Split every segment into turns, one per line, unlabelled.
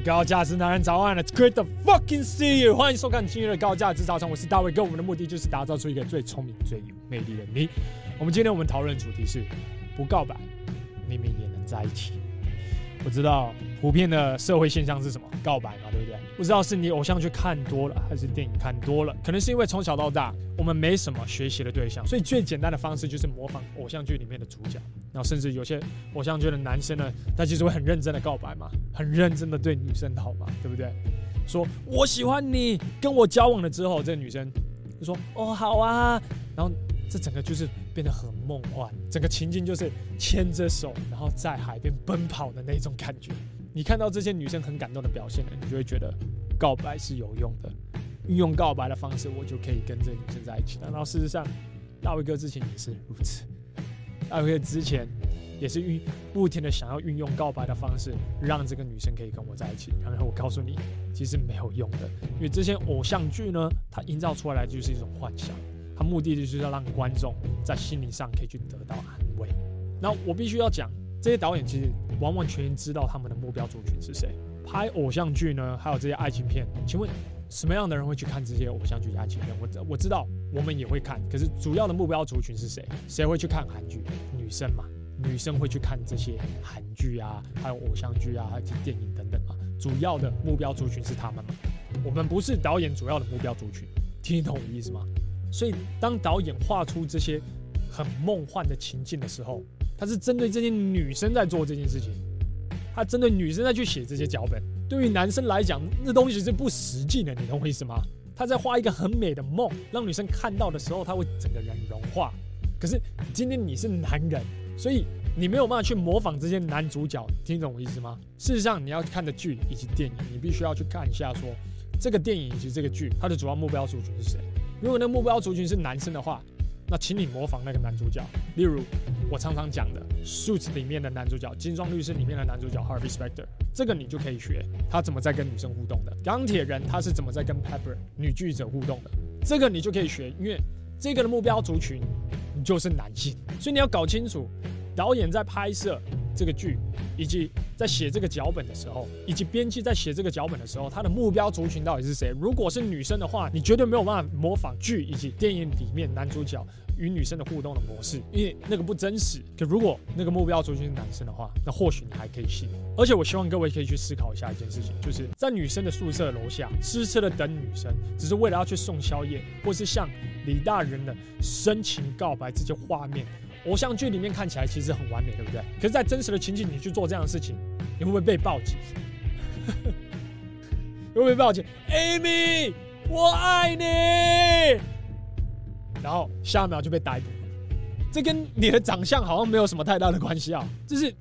高价值男人早安，It's，Great the fucking see you，欢迎收看今天的高价值早餐，我是大卫跟，我们的目的就是打造出一个最聪明、最有魅力的你。我们今天我们讨论的主题是不告白，明明也能在一起。我知道普遍的社会现象是什么？告白嘛，对不对？不知道是你偶像剧看多了，还是电影看多了？可能是因为从小到大我们没什么学习的对象，所以最简单的方式就是模仿偶像剧里面的主角。然后甚至有些偶像剧的男生呢，他其实会很认真的告白嘛，很认真的对女生好嘛，对不对？说我喜欢你，跟我交往了之后，这个女生就说哦好啊，然后。这整个就是变得很梦幻，整个情境就是牵着手，然后在海边奔跑的那种感觉。你看到这些女生很感动的表现呢，你就会觉得告白是有用的。运用告白的方式，我就可以跟这个女生在一起。然后事实上，大卫哥之前也是如此。大卫哥之前也是运不停的想要运用告白的方式，让这个女生可以跟我在一起。然后我告诉你，其实没有用的，因为这些偶像剧呢，它营造出来就是一种幻想。他目的就是要让观众在心理上可以去得到安慰。那我必须要讲，这些导演其实完完全全知道他们的目标族群是谁。拍偶像剧呢，还有这些爱情片，请问什么样的人会去看这些偶像剧、爱情片？我我知道我们也会看，可是主要的目标族群是谁？谁会去看韩剧？女生嘛，女生会去看这些韩剧啊，还有偶像剧啊，还有电影等等嘛。主要的目标族群是他们嘛。我们不是导演主要的目标族群，听懂我的意思吗？所以，当导演画出这些很梦幻的情境的时候，他是针对这些女生在做这件事情，他针对女生在去写这些脚本。对于男生来讲，那东西是不实际的，你懂我意思吗？他在画一个很美的梦，让女生看到的时候，他会整个人融化。可是今天你是男人，所以你没有办法去模仿这些男主角，听懂我意思吗？事实上，你要看的剧以及电影，你必须要去看一下说，这个电影以及这个剧，它的主要目标族群是谁。如果那目标族群是男生的话，那请你模仿那个男主角。例如，我常常讲的《Suits》里面的男主角，《金装律师》里面的男主角 Harvey Specter，这个你就可以学他怎么在跟女生互动的。钢铁人他是怎么在跟 Pepper 女记者互动的，这个你就可以学，因为这个的目标族群就是男性，所以你要搞清楚导演在拍摄这个剧。以及在写这个脚本的时候，以及编辑在写这个脚本的时候，他的目标族群到底是谁？如果是女生的话，你绝对没有办法模仿剧以及电影里面男主角与女生的互动的模式，因为那个不真实。可如果那个目标族群是男生的话，那或许你还可以信。而且我希望各位可以去思考一下一件事情，就是在女生的宿舍楼下痴痴的等女生，只是为了要去送宵夜，或是像李大人的深情告白这些画面。偶像剧里面看起来其实很完美，对不对？可是，在真实的情景，你去做这样的事情，你会不会被报警？会不会被报警？Amy，我爱你。然后下一秒就被逮捕，这跟你的长相好像没有什么太大的关系啊！这是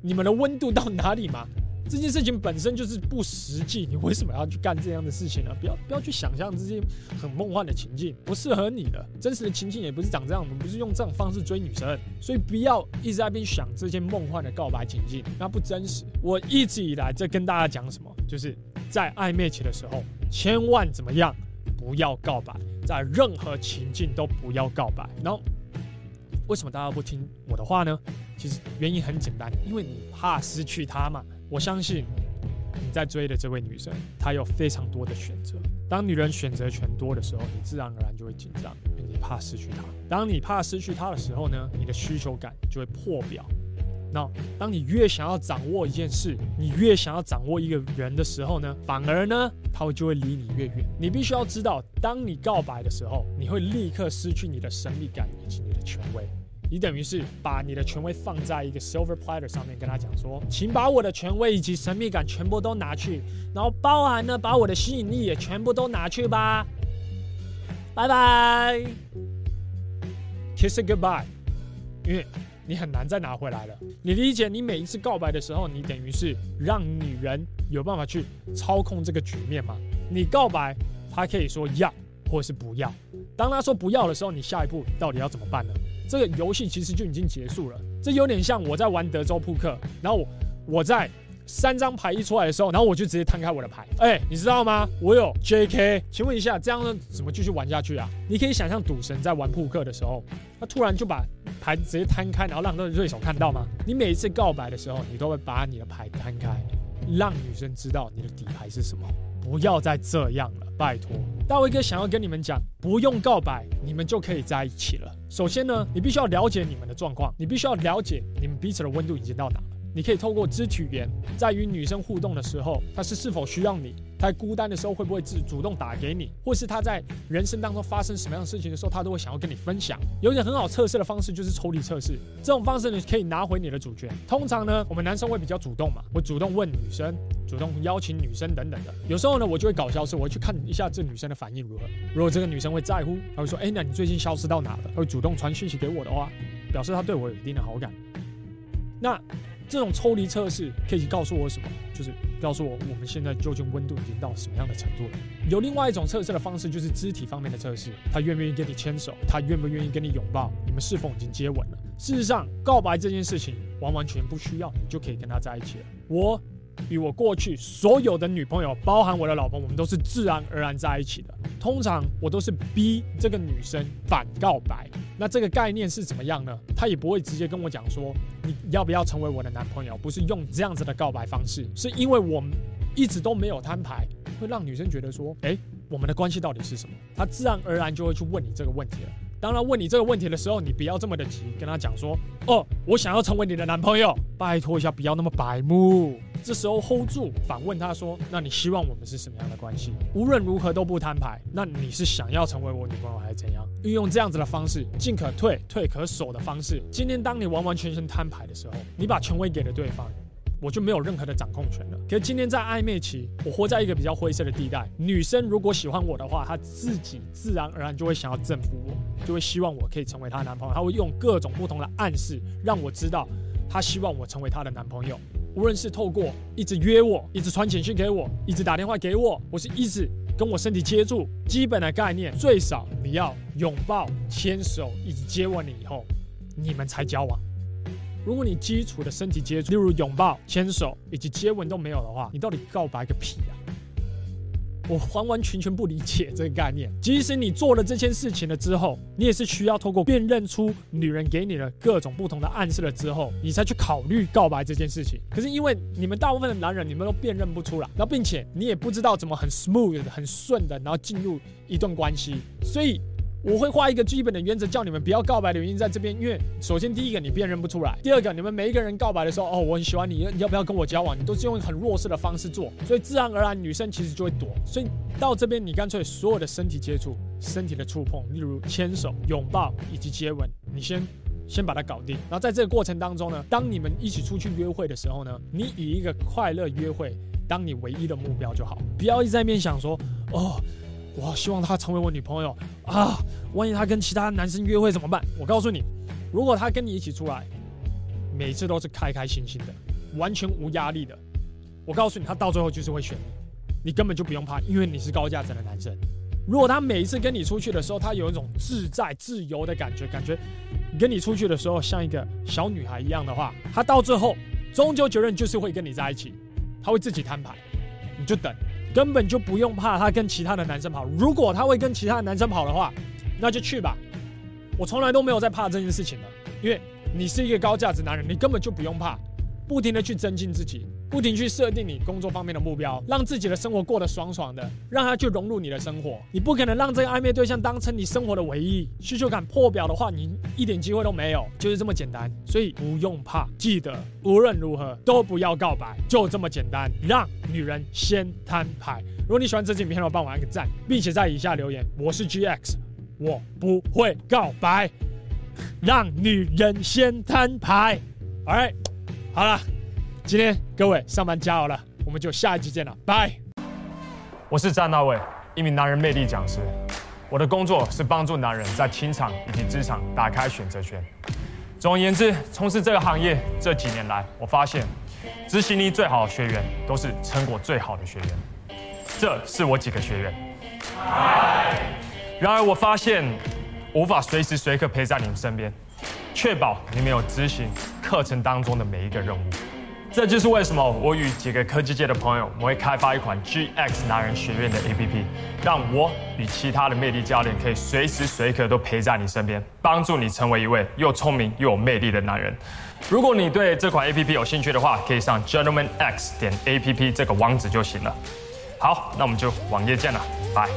你们的温度到哪里吗？这件事情本身就是不实际，你为什么要去干这样的事情呢？不要不要去想象这些很梦幻的情境，不适合你的。真实的情境也不是长这样，我们不是用这种方式追女生，所以不要一直在那边想这些梦幻的告白情境，那不真实。我一直以来在跟大家讲什么，就是在暧昧期的时候，千万怎么样，不要告白，在任何情境都不要告白。然后为什么大家不听我的话呢？其实原因很简单，因为你怕失去他嘛。我相信你在追的这位女生，她有非常多的选择。当女人选择权多的时候，你自然而然就会紧张，你怕失去她。当你怕失去她的时候呢，你的需求感就会破表。那当你越想要掌握一件事，你越想要掌握一个人的时候呢，反而呢，他就会离你越远。你必须要知道，当你告白的时候，你会立刻失去你的神秘感以及你的权威。你等于是把你的权威放在一个 silver platter 上面，跟他讲说，请把我的权威以及神秘感全部都拿去，然后包含呢，把我的吸引力也全部都拿去吧。拜拜，kiss goodbye，因为你很难再拿回来了。你理解？你每一次告白的时候，你等于是让女人有办法去操控这个局面吗？你告白，她可以说要，或是不要。当她说不要的时候，你下一步到底要怎么办呢？这个游戏其实就已经结束了，这有点像我在玩德州扑克，然后我我在三张牌一出来的时候，然后我就直接摊开我的牌，哎，你知道吗？我有 JK，请问一下，这样呢怎么继续玩下去啊？你可以想象赌神在玩扑克的时候，他突然就把牌直接摊开，然后让他的对手看到吗？你每一次告白的时候，你都会把你的牌摊开，让女生知道你的底牌是什么。不要再这样了，拜托。大卫哥想要跟你们讲，不用告白，你们就可以在一起了。首先呢，你必须要了解你们的状况，你必须要了解你们彼此的温度已经到哪了。你可以透过肢体语言，在与女生互动的时候，她是是否需要你？她孤单的时候会不会自主动打给你？或是他在人生当中发生什么样的事情的时候，他都会想要跟你分享。有一个很好测试的方式就是抽离测试，这种方式你可以拿回你的主权。通常呢，我们男生会比较主动嘛，会主动问女生，主动邀请女生等等的。有时候呢，我就会搞消失，我会去看一下这女生的反应如何。如果这个女生会在乎，她会说：“哎，那你最近消失到哪了？”她会主动传讯息给我的话，表示她对我有一定的好感。那。这种抽离测试可以告诉我什么？就是告诉我我们现在究竟温度已经到什么样的程度了。有另外一种测试的方式，就是肢体方面的测试。他愿不愿意跟你牵手？他愿不愿意跟你拥抱？你们是否已经接吻了？事实上，告白这件事情完完全不需要，你就可以跟他在一起了。我。与我过去所有的女朋友，包含我的老婆，我们都是自然而然在一起的。通常我都是逼这个女生反告白。那这个概念是怎么样呢？她也不会直接跟我讲说你要不要成为我的男朋友，不是用这样子的告白方式，是因为我们一直都没有摊牌，会让女生觉得说，诶，我们的关系到底是什么？她自然而然就会去问你这个问题了。当然，问你这个问题的时候，你不要这么的急，跟他讲说：“哦，我想要成为你的男朋友。”拜托一下，不要那么白目。这时候 hold 住，反问他说：“那你希望我们是什么样的关系？”无论如何都不摊牌。那你是想要成为我女朋友还是怎样？运用这样子的方式，进可退，退可守的方式。今天当你完完全全摊牌的时候，你把权威给了对方。我就没有任何的掌控权了。可是今天在暧昧期，我活在一个比较灰色的地带。女生如果喜欢我的话，她自己自然而然就会想要征服我，就会希望我可以成为她男朋友。她会用各种不同的暗示让我知道，她希望我成为她的男朋友。无论是透过一直约我，一直传简讯给我，一直打电话给我，我是一直跟我身体接触，基本的概念，最少你要拥抱、牵手以及接吻你以后，你们才交往。如果你基础的身体接触，例如拥抱、牵手以及接吻都没有的话，你到底告白个屁啊！我完完全全不理解这个概念。即使你做了这件事情了之后，你也是需要透过辨认出女人给你的各种不同的暗示了之后，你才去考虑告白这件事情。可是因为你们大部分的男人，你们都辨认不出来，然后并且你也不知道怎么很 smooth、很顺的，然后进入一段关系，所以。我会画一个基本的原则，叫你们不要告白的原因在这边，因为首先第一个你辨认不出来，第二个你们每一个人告白的时候，哦，我很喜欢你，你要不要跟我交往？你都是用很弱势的方式做，所以自然而然女生其实就会躲。所以到这边你干脆所有的身体接触、身体的触碰，例如牵手、拥抱以及接吻，你先先把它搞定。然后在这个过程当中呢，当你们一起出去约会的时候呢，你以一个快乐约会当你唯一的目标就好，不要一直在面想说，哦。我希望她成为我女朋友啊！万一她跟其他男生约会怎么办？我告诉你，如果她跟你一起出来，每次都是开开心心的，完全无压力的，我告诉你，她到最后就是会选你，你根本就不用怕，因为你是高价值的男生。如果她每一次跟你出去的时候，她有一种自在自由的感觉，感觉跟你出去的时候像一个小女孩一样的话，她到最后终究结论就是会跟你在一起，她会自己摊牌，你就等。根本就不用怕他跟其他的男生跑。如果他会跟其他的男生跑的话，那就去吧。我从来都没有在怕这件事情的，因为你是一个高价值男人，你根本就不用怕。不停的去增进自己，不停去设定你工作方面的目标，让自己的生活过得爽爽的，让他去融入你的生活。你不可能让这个暧昧对象当成你生活的唯一，需求感破表的话，你一点机会都没有，就是这么简单。所以不用怕，记得无论如何都不要告白，就这么简单，让女人先摊牌。如果你喜欢这支影片的话，帮我按个赞，并且在以下留言：我是 GX，我不会告白，让女人先摊牌。Alright。好了，今天各位上班加油了，我们就下一集见了，拜。我是詹大卫，一名男人魅力讲师。我的工作是帮助男人在情场以及职场打开选择权。总而言之，从事这个行业这几年来，我发现执行力最好的学员都是成果最好的学员。这是我几个学员。然而，我发现无法随时随刻陪在你们身边。确保你没有执行课程当中的每一个任务，
这就是为什么我与几个科技界的朋友，我们会开发一款 GX 男人学院的 APP，让我与其他的魅力教练可以随时随刻都陪在你身边，帮助你成为一位又聪明又有魅力的男人。如果你对这款 APP 有兴趣的话，可以上 gentlemanx 点 APP 这个网址就行了。好，那我们就网页见了，拜。